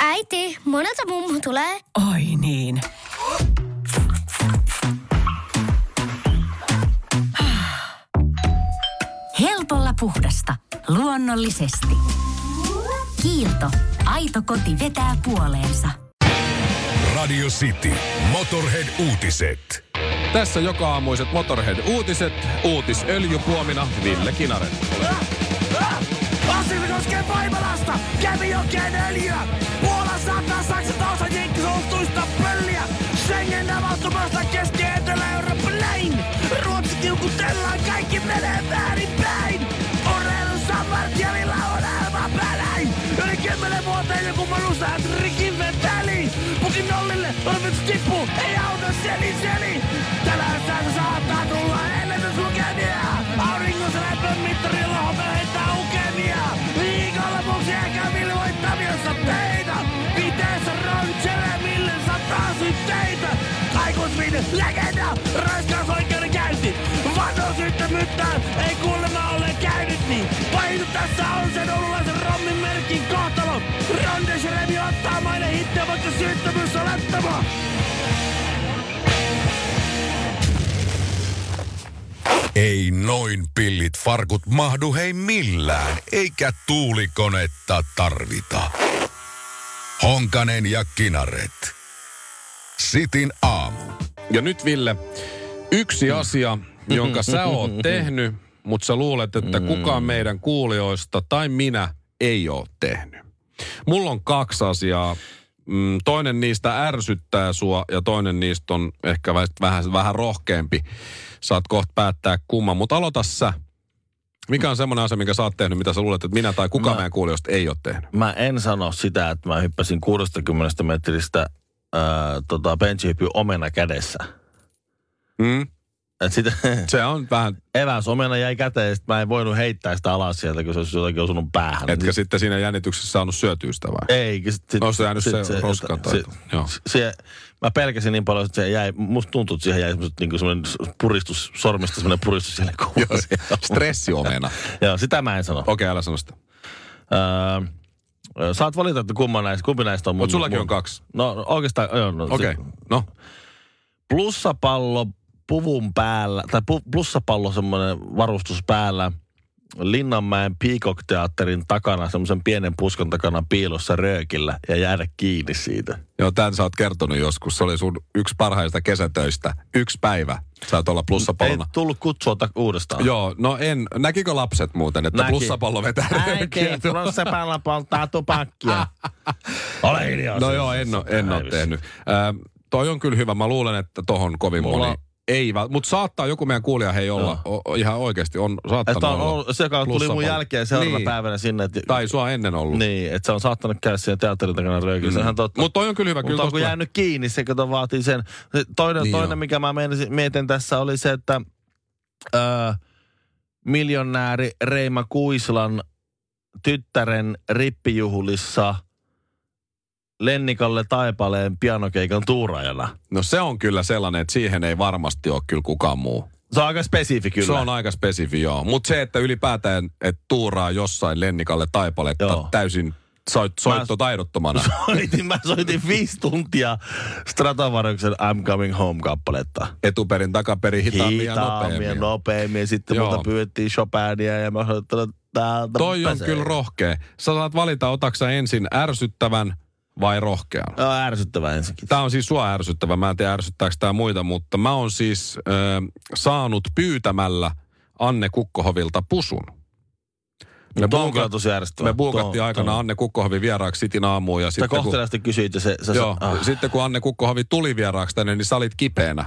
Äiti, monelta mummu tulee? Oi niin. Helpolla puhdasta. Luonnollisesti. Kiilto. Aito koti vetää puoleensa. Radio City. Motorhead-uutiset. Tässä joka aamuiset Motorhead-uutiset. Uutisöljypuomina Ville Kinaren. Koskee Paimalasta! Kemijokeen öljyä! Puolan saattaa Saksasta osa jenkkisoustuista pölliä! Schengen avautumasta keski etelä näin! Ruotsi kiukutellaan, kaikki menee väärin päin! Urheilun sammart jäljellä on aivan päläin! Yli kymmenen vuoteen joku manusta rikin veteli! Pukin nollille, odotus tippu, ei auta seli seli! Säässä saattaa tulla legenda, raiskaus oikeudenkäynti! Vanno syyttömyyttään, ei kuulemma ole käynyt niin! Pahinta tässä on sen oululaisen rommin merkin kohtalo! Ron de Jeremy ottaa mainen hittiä, vaikka syyttömyys olettama! Ei noin pillit farkut mahdu hei millään, eikä tuulikonetta tarvita. Honkanen ja Kinaret. Sitin aamu. Ja nyt Ville, yksi asia, jonka sä oot tehnyt, mutta sä luulet, että kukaan meidän kuulijoista tai minä ei ole tehnyt. Mulla on kaksi asiaa. Mm, Toinen niistä ärsyttää sua ja toinen niistä on ehkä väh- vähän, vähän rohkeampi. Saat kohta päättää kumman, mutta aloita sä. Mikä on semmoinen asia, minkä sä oot tehnyt, mitä sä luulet, että minä tai kukaan Mä- meidän kuulijoista ei ole tehnyt? Mä en sano sitä, että mä hyppäsin 60 metristä ää, tota, benchihyppy omena kädessä. Mm? Et sitä, Se on vähän, eväs omena jäi käteen, ja sit mä en voinut heittää sitä alas sieltä, kun se olisi jotenkin osunut päähän. etkä sitten siinä jännityksessä saanut syötyä sitä vai? Ei, kun sit, sit, Olis se jäänyt se roskan se, taito? Joo. se, se, mä pelkäsin niin paljon, että se jäi, musta tuntuu, että siihen jäi semmoset, niin semmoinen puristus, sormista semmoinen puristus siellä kuva. Stressiomena. Joo, sitä mä en sano. Okei, okay, älä sano sitä. Öö, saat valita, että kumman näistä, kumpi näistä on mun. Mutta sullakin mun, on kaksi. No oikeastaan, joo. No, Okei, okay. no. plussapallo puvun päällä, tai pu, plussapallo semmoinen varustus päällä, Linnanmäen Peacock-teatterin takana, semmoisen pienen puskon takana piilossa röökillä ja jäädä kiinni siitä. Joo, tämän sä oot kertonut joskus. Se oli sun yksi parhaista kesätöistä. Yksi päivä. Saat olla Ei plussapallona. tullut kutsua ta- uudestaan. Joo, no en. Näkikö lapset muuten, että Näki. plussapallo vetää Äiti, röökiä? plussapallo polttaa tupakkia. Ole hiljaa. No joo, en ole, en ole tehnyt. Äh, toi on kyllä hyvä. Mä luulen, että tohon kovin Mulla- moni ei, mutta saattaa joku meidän kuulija hei olla, o, o, ihan oikeasti on saattanut Että on, olla. se, joka tuli mun jälkeen seuraavana Niin. päivänä sinne. Että, Tai sua ennen ollut. Niin, että se on saattanut käydä siinä teatterin takana röökillä. Mm. Totta. Mutta toi on kyllä hyvä. Mutta on kun tosta- jäänyt kiinni, se kato vaatii sen. Se Toinen, Niin toinen mikä mä mietin tässä oli se, että öö, miljonääri Reima Kuislan tyttären rippijuhlissa Lennikalle Taipaleen pianokeikan tuuraajana. No se on kyllä sellainen, että siihen ei varmasti ole kyllä kukaan muu. Se on aika spesifi kyllä. Se on aika spesifi, joo. Mutta se, että ylipäätään, että tuuraa jossain Lennikalle taipaletta Joo. täysin soit, soitto taidottomana. soitin, mä soitin viisi tuntia Stratovarjoksen I'm Coming Home kappaletta. Etuperin, takaperin, hitaammin, ja nopeammin. ja nopeammin. Ja sitten Joo. multa pyydettiin Chopinia ja mä sanoin, että täältä Toi on kyllä rohkea. Sä saat valita, otaksa ensin ärsyttävän vai rohkean. Joo, ärsyttävää ensinnäkin. Tämä on siis sua ärsyttävä. Mä en tiedä ärsyttääkö tämä muita, mutta mä oon siis äh, saanut pyytämällä Anne Kukkohovilta pusun. Me, buuka- me buukattiin aikana tuo- Anne Kukkohovin vieraaksi Sitin aamuun. Ja Sä sitten kun, kysyit ja se... se joo, ah. sitten kun Anne Kukkohovi tuli vieraaksi tänne, niin sä olit kipeänä.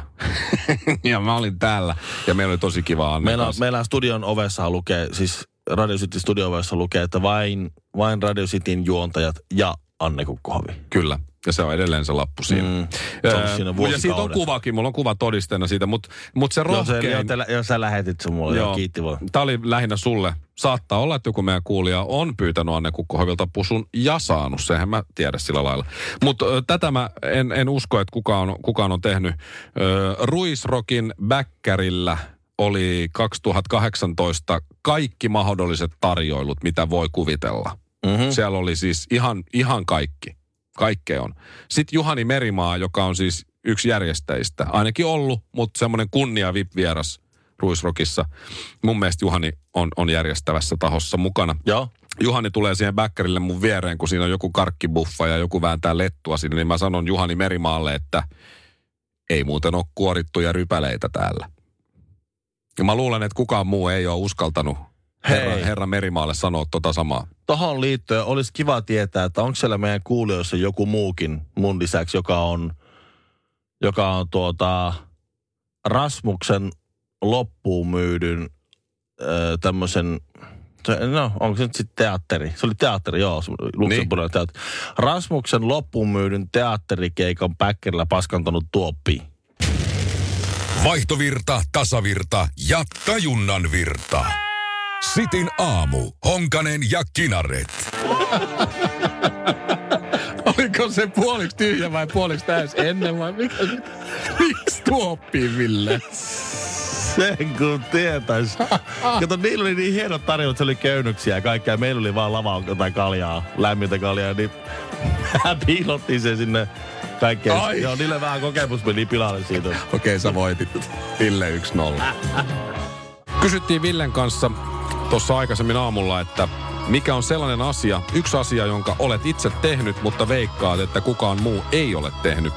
ja mä olin täällä. Ja meillä oli tosi kiva Anne meillä, kanssa. meillä on studion ovessa lukee, siis Radio City studion ovessa lukee, että vain, vain Radio Cityn juontajat ja Anne Kukkohovi. Kyllä. Ja se on edelleen se lappu siinä. Mm. Se on Öö, siinä ja siitä on kuvakin, mulla on kuva todisteena siitä, mutta mut se Joo, se, rohkein... joo, te, joo, sä lähetit sen mulle, joo, kiitti vaan. Tämä oli lähinnä sulle. Saattaa olla, että joku meidän kuulija on pyytänyt Anne Kukkohovilta pusun ja saanut. Sehän mä tiedä sillä lailla. Mutta tätä mä en, en usko, että kukaan, kukaan on tehnyt. Ö, Ruisrokin Bäkkärillä oli 2018 kaikki mahdolliset tarjoilut, mitä voi kuvitella. Mm-hmm. Siellä oli siis ihan, ihan kaikki. Kaikkea on. Sitten Juhani Merimaa, joka on siis yksi järjestäjistä. Ainakin ollut, mutta semmoinen kunnia VIP-vieras Ruisrokissa. Mun mielestä Juhani on, on järjestävässä tahossa mukana. Joo. Juhani tulee siihen bäkkärille mun viereen, kun siinä on joku karkkibuffa ja joku vääntää lettua sinne, niin mä sanon Juhani Merimaalle, että ei muuten ole kuorittuja rypäleitä täällä. Ja mä luulen, että kukaan muu ei ole uskaltanut herra, Hei. herra Merimaalle sanoa tota samaa. Tohon liittyen olisi kiva tietää, että onko siellä meidän kuulijoissa joku muukin mun lisäksi, joka on, joka on tuota Rasmuksen loppuun myydyn öö, tämmöisen, se- no onko se nyt sitten teatteri? Se oli teatteri, joo, Luxemburgin teatteri. Rasmuksen loppuun myydyn teatterikeikan päkkärillä paskantanut tuoppi. Vaihtovirta, tasavirta ja tajunnan virta. Sitin aamu. Honkanen ja Kinaret. Oliko se puoliksi tyhjä vai puoliksi täys ennen vai mikä? Miksi tuoppiin, Ville? Sen kun tietäis. Kato, niillä oli niin hienot tarjoukset, se oli köynnöksiä ja kaikkea. Meillä oli vaan lava jotain kaljaa, lämmintä kaljaa, niin hän piilottiin se sinne kaikkeen. Ai. Joo, niille vähän kokemus meni pilalle siitä. Okei, sä voitit. Ville 1-0. Kysyttiin Villen kanssa tuossa aikaisemmin aamulla, että mikä on sellainen asia, yksi asia, jonka olet itse tehnyt, mutta veikkaat, että kukaan muu ei ole tehnyt.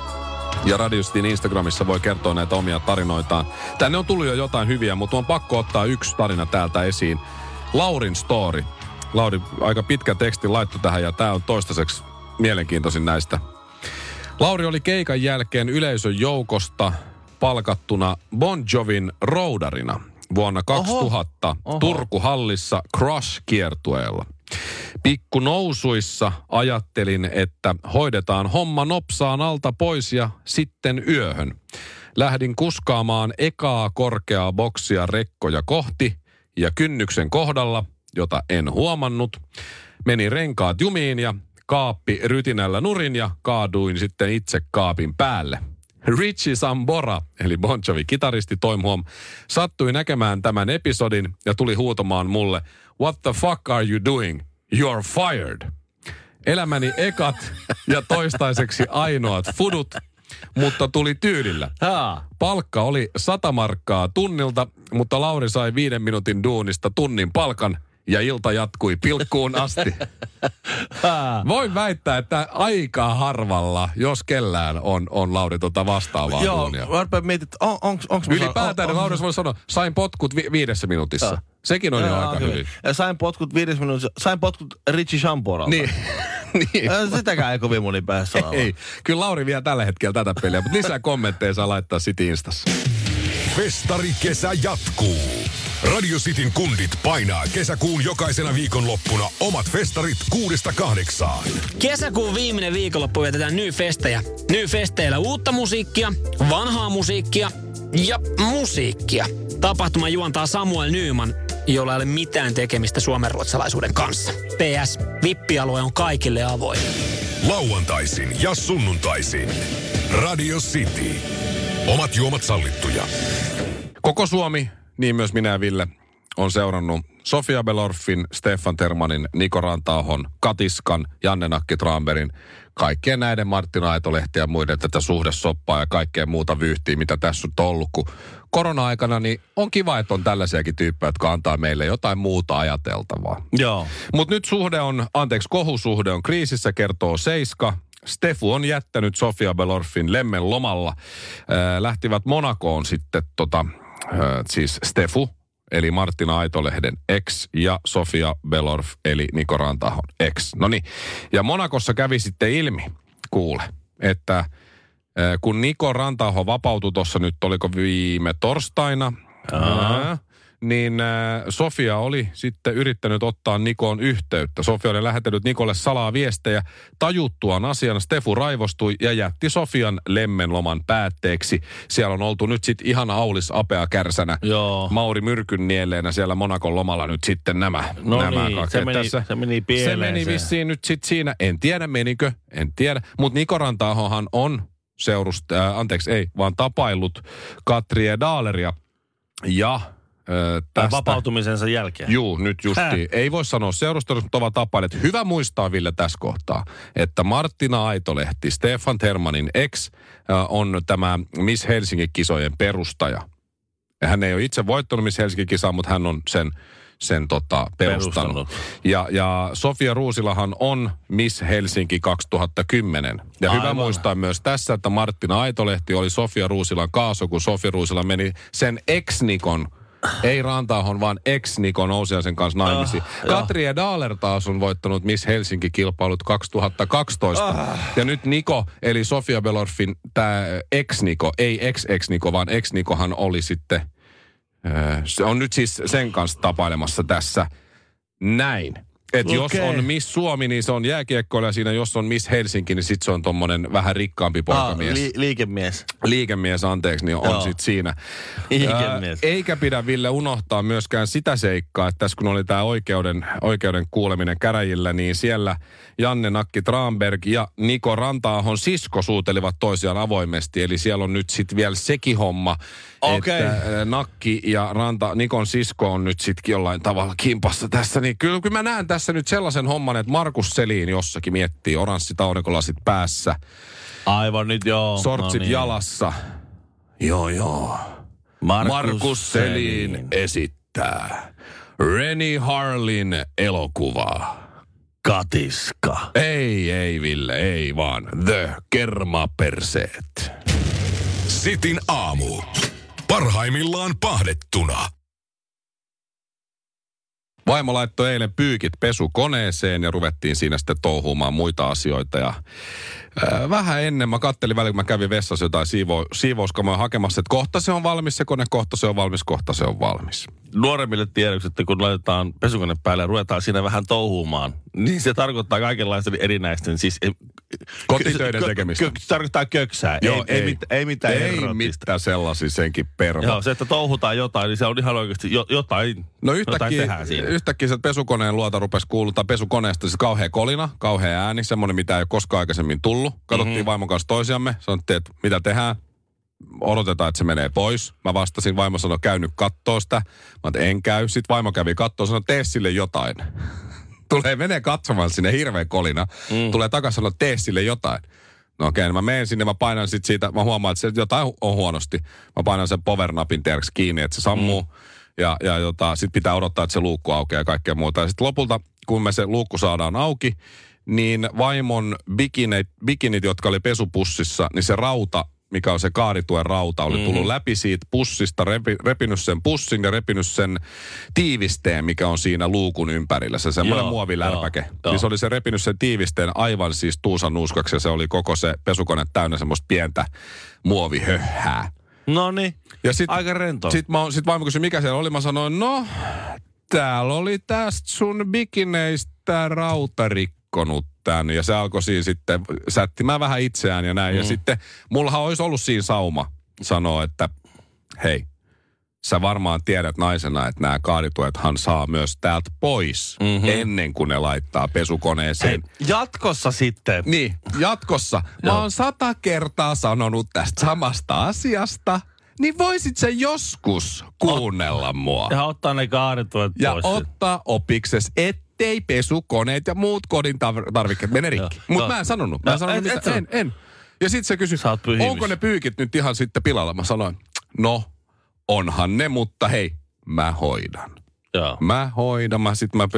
Ja Radiostin Instagramissa voi kertoa näitä omia tarinoitaan. Tänne on tullut jo jotain hyviä, mutta on pakko ottaa yksi tarina täältä esiin. Laurin story. Lauri aika pitkä teksti laittoi tähän ja tämä on toistaiseksi mielenkiintoisin näistä. Lauri oli keikan jälkeen yleisön joukosta palkattuna Bon Jovin roudarina vuonna 2000 Oho. Turku-hallissa Crush-kiertueella. Pikku nousuissa ajattelin, että hoidetaan homma nopsaan alta pois ja sitten yöhön. Lähdin kuskaamaan ekaa korkeaa boksia rekkoja kohti ja kynnyksen kohdalla, jota en huomannut, meni renkaat jumiin ja kaappi rytinällä nurin ja kaaduin sitten itse kaapin päälle. Richie Sambora, eli Bon Jovi kitaristi Toim Huom, sattui näkemään tämän episodin ja tuli huutamaan mulle, What the fuck are you doing? You're fired. Elämäni ekat ja toistaiseksi ainoat fudut, mutta tuli tyylillä. Palkka oli 100 markkaa tunnilta, mutta Lauri sai viiden minuutin duunista tunnin palkan ja ilta jatkui pilkkuun asti. Voin väittää, että aika harvalla, jos kellään, on, on Lauri tota vastaavaa Joo, duunia. mä rupean miettimään, että on, onks, onks mä Ylipäätään on, Lauri olisi voinut sanoa, sain potkut vi- viidessä minuutissa. Sekin on jo Joo, aika hyvin. Ja sain potkut viides minuutissa. Sain potkut Richie Shamporalta. Niin. niin. Sitäkään ei kovin moni pääse sanomaan. Ei, kyllä Lauri vie tällä hetkellä tätä peliä, mutta lisää kommentteja saa laittaa City Instassa. Festari kesä jatkuu. Radio Cityn kundit painaa kesäkuun jokaisena viikonloppuna omat festarit kuudesta kahdeksaan. Kesäkuun viimeinen viikonloppu vietetään Ny-festejä. Ny-festeillä uutta musiikkia, vanhaa musiikkia ja musiikkia. Tapahtuma juontaa Samuel Nyman, jolla ei ole mitään tekemistä suomenruotsalaisuuden kanssa. PS, vippialue on kaikille avoin. Lauantaisin ja sunnuntaisin. Radio City. Omat juomat sallittuja. Koko Suomi, niin myös minä ja Ville, on seurannut Sofia Belorfin, Stefan Termanin, Niko Rantaahon, Katiskan, Janne Nakki Tramberin, kaikkien näiden Martina Aitolehti ja muiden tätä suhdesoppaa ja kaikkea muuta vyyhtiä, mitä tässä on ollut. Kun korona-aikana niin on kiva, että on tällaisiakin tyyppejä, jotka antaa meille jotain muuta ajateltavaa. Joo. Mutta nyt suhde on, anteeksi, kohusuhde on kriisissä, kertoo Seiska. Stefu on jättänyt Sofia Belorfin lemmen lomalla. Äh, lähtivät Monakoon sitten tota, siis Stefu, eli Martina Aitolehden ex, ja Sofia Belorf, eli Niko Rantahon ex. No niin, ja Monakossa kävi sitten ilmi, kuule, että kun Niko Rantaho vapautui tuossa nyt, oliko viime torstaina, ää, niin äh, Sofia oli sitten yrittänyt ottaa Nikoon yhteyttä. Sofia oli lähetellyt Nikolle salaa viestejä. Tajuttuaan asian Stefu raivostui ja jätti Sofian lemmenloman päätteeksi. Siellä on oltu nyt sitten ihan aulis apea kärsänä. Joo. Mauri Myrkyn nieleenä siellä Monakon lomalla nyt sitten nämä. No nämä niin, kaksi. se meni- se meni pieleen Se meni se. vissiin nyt sitten siinä. En tiedä menikö, en tiedä. Mutta Niko Rantaahohan on seurusta, äh, anteeksi ei, vaan tapaillut Katri Daaleria ja ö, Tai tästä. vapautumisensa jälkeen. Juu, nyt justiin. Ei voi sanoa seurustelusta, mutta ovat tapaan, että hyvä muistaa Ville tässä kohtaa, että Marttina Aitolehti, Stefan Termanin ex, on tämä Miss Helsingin kisojen perustaja. Ja Hän ei ole itse voittanut Miss Helsingin kisaa, mutta hän on sen, sen tota, perustanut. Perustanut. Ja, ja Sofia Ruusilahan on Miss Helsinki 2010. Ja hyvä Aivan. muistaa myös tässä, että Marttina Aitolehti oli Sofia Ruusilan kaaso, kun Sofia Ruusila meni sen ex-Nikon ei Rantaahon, vaan ex-Nikon Ousiaisen kanssa naimisiin. Ah. Katri Daaler taas on voittanut Miss Helsinki-kilpailut 2012. Ah. Ja nyt Niko, eli Sofia Belorfin tämä ex-Niko, ei ex-ex-Niko, vaan ex-Nikohan oli sitten, ö, se on nyt siis sen kanssa tapailemassa tässä näin. Että jos Okei. on Miss Suomi, niin se on jääkiekkoilija siinä. Jos on Miss Helsinki, niin sitten se on tommonen vähän rikkaampi Ah, poikamies. li- liikemies. Liikemies, anteeksi, niin on Joo. sitten siinä. Liikemies. Ää, eikä pidä Ville unohtaa myöskään sitä seikkaa, että tässä kun oli tämä oikeuden, oikeuden kuuleminen käräjillä, niin siellä Janne Nakki Tramberg ja Niko Rantaahon sisko suutelivat toisiaan avoimesti. Eli siellä on nyt sitten vielä sekin homma, Okei. että Nakki ja Ranta, Nikon sisko on nyt sitten jollain tavalla kimpassa tässä. Niin kyllä, kyllä mä näen tässä nyt sellaisen homman, että Markus Selin jossakin miettii oranssit aurinkolasit päässä, Aivan nyt joo. sortsit no niin. jalassa. Joo, joo. Markus, Markus Selin esittää Rennie Harlin elokuvaa. Katiska. Ei, ei Ville, ei vaan The Kermaperseet. Sitin aamu. Parhaimmillaan pahdettuna. Vaimo laittoi eilen pyykit pesukoneeseen ja ruvettiin siinä sitten touhuumaan muita asioita. Ja ää, vähän ennen mä kattelin välillä, kun mä kävin vessassa jotain siivo, siivouskamoja hakemassa, että kohta se on valmis se kone, kohta se on valmis, kohta se on valmis. Nuoremmille tiedoksi, että kun laitetaan pesukone päälle ja ruvetaan siinä vähän touhuumaan, niin se tarkoittaa kaikenlaisten erinäisten, siis... Kotitöiden kö- tekemistä. Kö, se tarkoittaa köksää. Joo, ei, ei, mit, ei mitään Ei erotista. mitään sellaisia senkin pervo. Joo, se, että touhutaan jotain, niin se on ihan oikeasti jo, jotain, No jotain yhtäkkiä, siinä. yhtäkkiä se pesukoneen luota rupesi kuulua, tai pesukoneesta siis kauhea kolina, kauhea ääni, semmoinen mitä ei ole koskaan aikaisemmin tullut. Katsottiin Mhm. mm-hmm. vaimon kanssa toisiamme, sanottiin, että mitä tehdään, odotetaan, että se menee pois. Mä vastasin, vaimo sanoi, käy nyt kattoo sitä. Mä että en käy. Sitten vaimo kävi kattoo, sanoi, tee sille jotain. Tulee, menee katsomaan sinne hirveä kolina. Mm. Tulee takaisin sanoa, tee sille jotain. No okei, okay, mä menen sinne, mä painan sit siitä, mä huomaan, että se jotain on huonosti. Mä painan sen power-napin tiedäks kiinni, että se sammuu. Mm. Ja, ja jota, sit pitää odottaa, että se luukku aukeaa ja kaikkea muuta. Ja sitten lopulta, kun me se luukku saadaan auki, niin vaimon bikinit, bikinit, jotka oli pesupussissa, niin se rauta, mikä on se kaarituen rauta, oli tullut läpi siitä pussista, repi, repinyt sen pussin ja repinyt sen tiivisteen, mikä on siinä luukun ympärillä. Se semmoinen Joo, muovilärpäke. joo, joo. Niin se oli se repinyt sen tiivisteen aivan siis tuusan nuuskaksi ja se oli koko se pesukone täynnä semmoista pientä muovihöhää. No niin, aika rento. Sit, mä, sit vaimo kysyi, mikä siellä oli. Mä sanoin, no, täällä oli tästä sun bikineistä rauta tän. Ja se alkoi siinä sitten sättimään vähän itseään ja näin. Mm. Ja sitten mullahan olisi ollut siinä sauma sanoa, että hei, sä varmaan tiedät naisena, että nämä kaadituethan saa myös täältä pois mm-hmm. ennen kuin ne laittaa pesukoneeseen. Hei, jatkossa sitten. Niin, jatkossa. Mä oon sata kertaa sanonut tästä samasta asiasta. Niin voisit sä joskus kuunnella mua. Ja ottaa ne kaarituet Ja pois. ottaa opikses, ettei pesukoneet ja muut kodin tar- tarvikkeet mene rikki. Mutta mä en sanonut. Mä en No, sanonut et- et mitään. sano. En, en. Ja sitten se kysyi, onko ne pyykit nyt ihan sitten pilalla? Mä sanoin, no onhan ne, mutta hei, mä hoidan. Joo. Mä hoidan, mä sit mä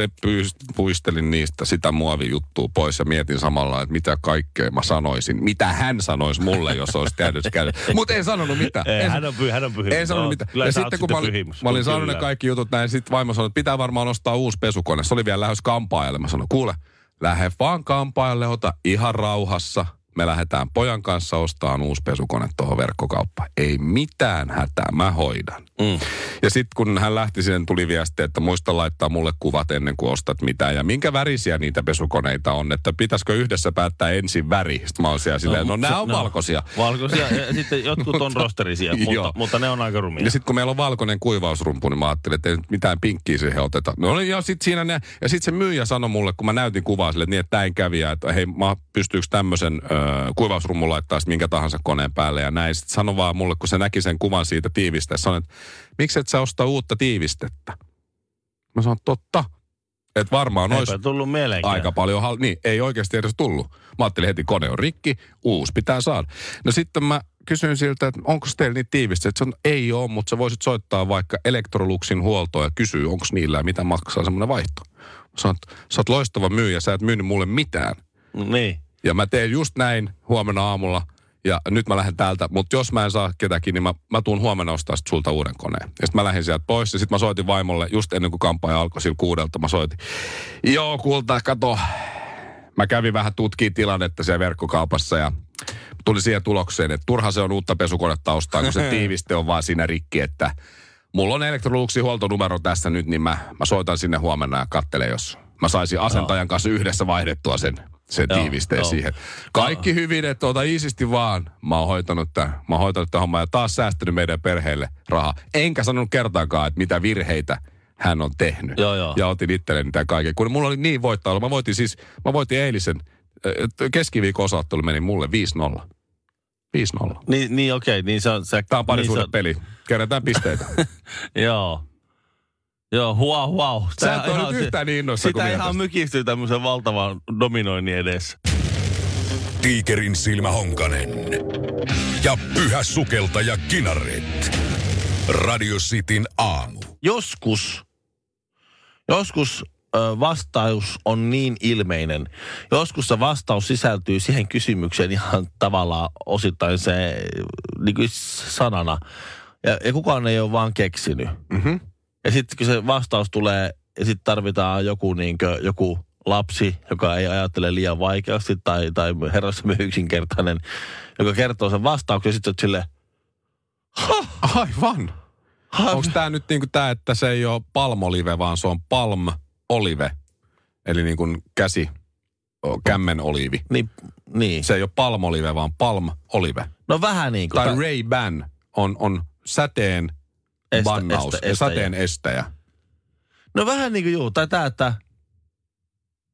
puistelin niistä sitä muovijuttua pois ja mietin samalla, että mitä kaikkea mä sanoisin. Mitä hän sanoisi mulle, jos olisi käynyt. Mutta en sanonut mitään. Ei, en, hän on, hän on pyhimys. en sanonut No, mitään. Ja sitten kun mä pyhimys. mä olin sanonut ne kaikki jutut näin, sitten vaimo sanoi, että pitää varmaan ostaa uusi pesukone. Se oli vielä lähes kampaajalle. Mä sanoin, kuule, lähde vaan kampaajalle, ota ihan rauhassa. Me lähdetään pojan kanssa ostamaan uusi pesukone tuohon verkkokauppaan. Ei mitään hätää, mä hoidan. Mm. Ja sitten kun hän lähti sinne, tuli viesti, että muista laittaa mulle kuvat ennen kuin ostat mitään. Ja minkä värisiä niitä pesukoneita on, että pitäisikö yhdessä päättää ensin väri. Sitten mä oon siellä silleen, no, no nämä on no. valkoisia. Valkoisia ja sitten jotkut on rosterisia, mutta, Joo. mutta ne on aika rumia. Ja sitten kun meillä on valkoinen kuivausrumpu, niin mä ajattelin, että ei mitään pinkkiä siihen oteta. No ja sitten siinä ne, ja sitten se myyjä sanoi mulle, kun mä näytin kuvaa sille, niin, että näin kävi, ja että hei, mä pystyykö tämmöisen äh, kuivausrummun laittaa minkä tahansa koneen päälle ja näin. Sitten sano vaan mulle, kun se näki sen kuvan siitä tiivistä, sanoi, että miksi et sä osta uutta tiivistettä? Mä sanoin, totta. Että varmaan olisi tullut aika paljon, hal- niin ei oikeasti edes tullut. Mä ajattelin heti, kone on rikki, uusi pitää saada. No sitten mä kysyin siltä, että onko teillä niitä tiivisteitä? Se on, ei ole, mutta sä voisit soittaa vaikka Electroluxin huoltoon ja kysyä, onko niillä ja mitä maksaa semmoinen vaihto. Mä sanoin, sä oot loistava myyjä, sä et myynyt mulle mitään. Niin. Ja mä teen just näin huomenna aamulla. Ja nyt mä lähden täältä, mutta jos mä en saa ketäkin, niin mä, mä tuun huomenna ostaa sit sulta uuden koneen. Ja sitten mä lähdin sieltä pois ja sitten mä soitin vaimolle just ennen kuin kampaaja alkoi sillä kuudelta. Mä soitin, joo kulta, kato. Mä kävin vähän tutkii tilannetta siellä verkkokaupassa ja tuli siihen tulokseen, että turha se on uutta pesukonetta ostaa, kun se tiiviste on vaan siinä rikki, että mulla on Electroluxin huoltonumero tässä nyt, niin mä, mä soitan sinne huomenna ja kattelen, jos mä saisin asentajan kanssa yhdessä vaihdettua sen, sen Joo, tiivisteen joo. siihen. Kaikki hyvin, että ota iisisti vaan. Mä oon hoitanut tämän, mä oon hoitanut tämän homman ja taas säästänyt meidän perheelle rahaa. Enkä sanonut kertaakaan, että mitä virheitä hän on tehnyt. Joo, joo. Ja otin itselleni tämän kaiken. Kun mulla oli niin voittaa Mä voitin siis, mä voitin eilisen, äh, keskiviikon osaattelu meni mulle 5-0. 5-0. Niin, niin okei, niin se on... Se, Tämä on parisuuden niin se peli. Kerätään pisteitä. Joo. Joo, wow, wow. Sä et ole nyt yhtään niin innoissa kuin Sitä minä ihan mykistyy tämmöisen valtavan dominoinnin edessä. Tiikerin silmä Honkanen. Ja pyhä sukeltaja Kinaret. Radio Cityn aamu. Joskus, joskus ö, vastaus on niin ilmeinen. Joskus se vastaus sisältyy siihen kysymykseen ihan tavallaan osittain se niin kuin sanana. Ja, ja kukaan ei ole vaan keksinyt. Mhm. Ja sitten kun se vastaus tulee, ja sitten tarvitaan joku, niinkö, joku lapsi, joka ei ajattele liian vaikeasti, tai, tai herrassamme yksinkertainen, joka kertoo sen vastauksen, ja sitten sille, Aivan. Onko tämä nyt niinku tää, että se ei ole palmolive, vaan se on palm olive? Eli niin kuin käsi, kämmen oliivi. niin, niin. Se ei ole palmolive, vaan palm olive. No vähän niin kuin. Tai Ray-Ban on, on säteen Estä- bannaus estä- ja estäjä. säteen estäjä. No vähän niin kuin juu, tai tämä, että,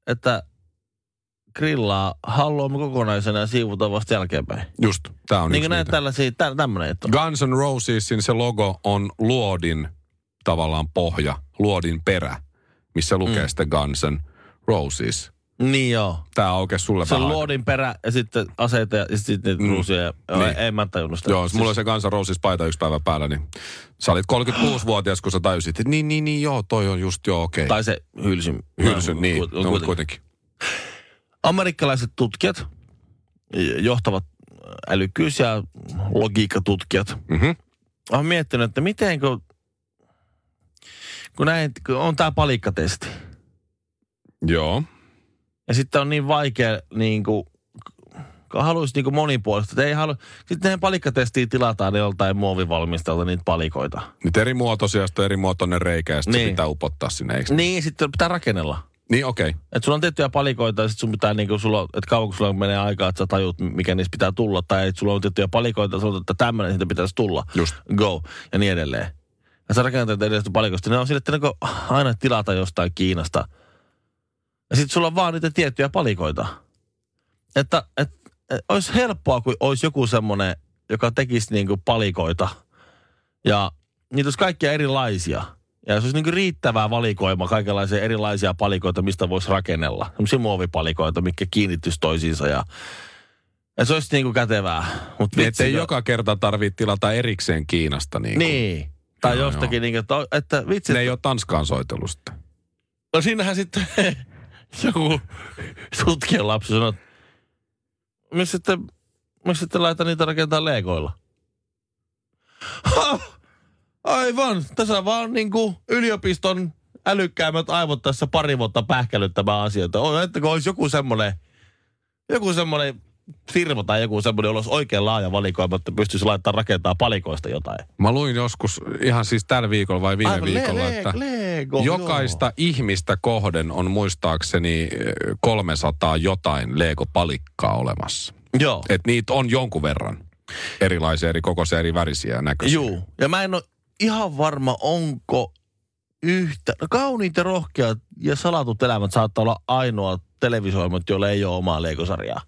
että grillaa haluamme kokonaisena ja siivutaan vasta jälkeenpäin. Just, tämä on Niin kuin näitä tällaisia, tä, tämmöinen, että Guns N' Rosesin se logo on luodin tavallaan pohja, luodin perä, missä lukee mm. sitten Guns N' Roses. Niin joo. Tämä aukesi sulle Se on vähän luodin perä ja sitten aseita ja sitten niitä Mm. ruusia. Ja, Niin. niin. En mä tajunnut sitä. Joo, siis mulla oli se Guns N' Roses paita yksi päivä päällä, niin sä olit 36-vuotias, kun sä tajusit, että niin, niin, niin, joo, toi on just joo, okei. Tai se hylsyn. Hylsyn, No, niin, ku- no, mutta kuitenkin. Amerikkalaiset tutkijat, johtavat älykkyys- ja logiikkatutkijat, Mhm. on miettinyt, että miten kun, kun, näin, kun on tämä palikkatesti. Joo. Ja sitten on niin vaikea, niin kuin, kun haluaisi niin kuin monipuolista. Ei halua, sitten näihin palikkatestiin tilataan joltain muovivalmistajalta niitä palikoita. Nyt eri muotoisia, sitten eri muotoinen reikä ja sitten niin. Pitää upottaa sinne, eikö? Niin, sitten pitää rakennella. Niin, okei. Okay. Että sulla on tiettyjä palikoita ja sitten sun pitää niinku, sulla, että kauanko sulla menee aikaa, että sä tajut, mikä niistä pitää tulla. Tai että sulla on tiettyjä palikoita ja sulla, että tämmöinen siitä pitäisi tulla. Just. Go. Ja niin edelleen. Ja sä rakentat edestä palikoista. Ne on sille, että niinku aina tilata jostain Kiinasta. Ja sitten sulla on vaan niitä tiettyjä palikoita. Että et, et, olisi helppoa, kun olisi joku semmoinen, joka tekisi niinku palikoita. Ja niitä olisi kaikkia erilaisia. Ja se olisi niinku riittävää valikoima, kaikenlaisia erilaisia palikoita, mistä voisi rakennella. Sellaisia muovipalikoita, mitkä kiinnittyisi toisiinsa ja, ja se olisi niinku kätevää. Mut Niin, vitsi, ettei kun- joka kerta tarvitse tilata erikseen Kiinasta. Niin, kuin. Niin. Tai Joo, jostakin, niin, että, että vitsi. Ne ei ole Tanskaan soitelusta. No siinähän sitten joku tutkijan lapsi sanoi, että missä sitten, missä sitten laita niitä rakentaa legoilla? Ha! Aivan, tässä vaan niin kuin yliopiston älykkäämmät aivot tässä pari vuotta pähkälyttämään asioita. Oi, että kun olisi joku semmoinen, joku semmoinen firma tai joku semmoinen, jolla olisi oikein laaja valikoima, että pystyisi laittamaan rakentaa palikoista jotain. Mä luin joskus, ihan siis tällä viikolla vai viime Aivan, le- viikolla, le- että Lego, jokaista joo. ihmistä kohden on muistaakseni eh, 300 jotain Lego-palikkaa olemassa. Joo. Et niitä on jonkun verran erilaisia, eri kokoisia, eri värisiä ja näköisiä. Juu. Ja mä en ole ihan varma, onko yhtä... No, kauniit ja rohkeat ja salatut elämät saattaa olla ainoa televisioimat, joilla ei ole omaa leikosarjaa.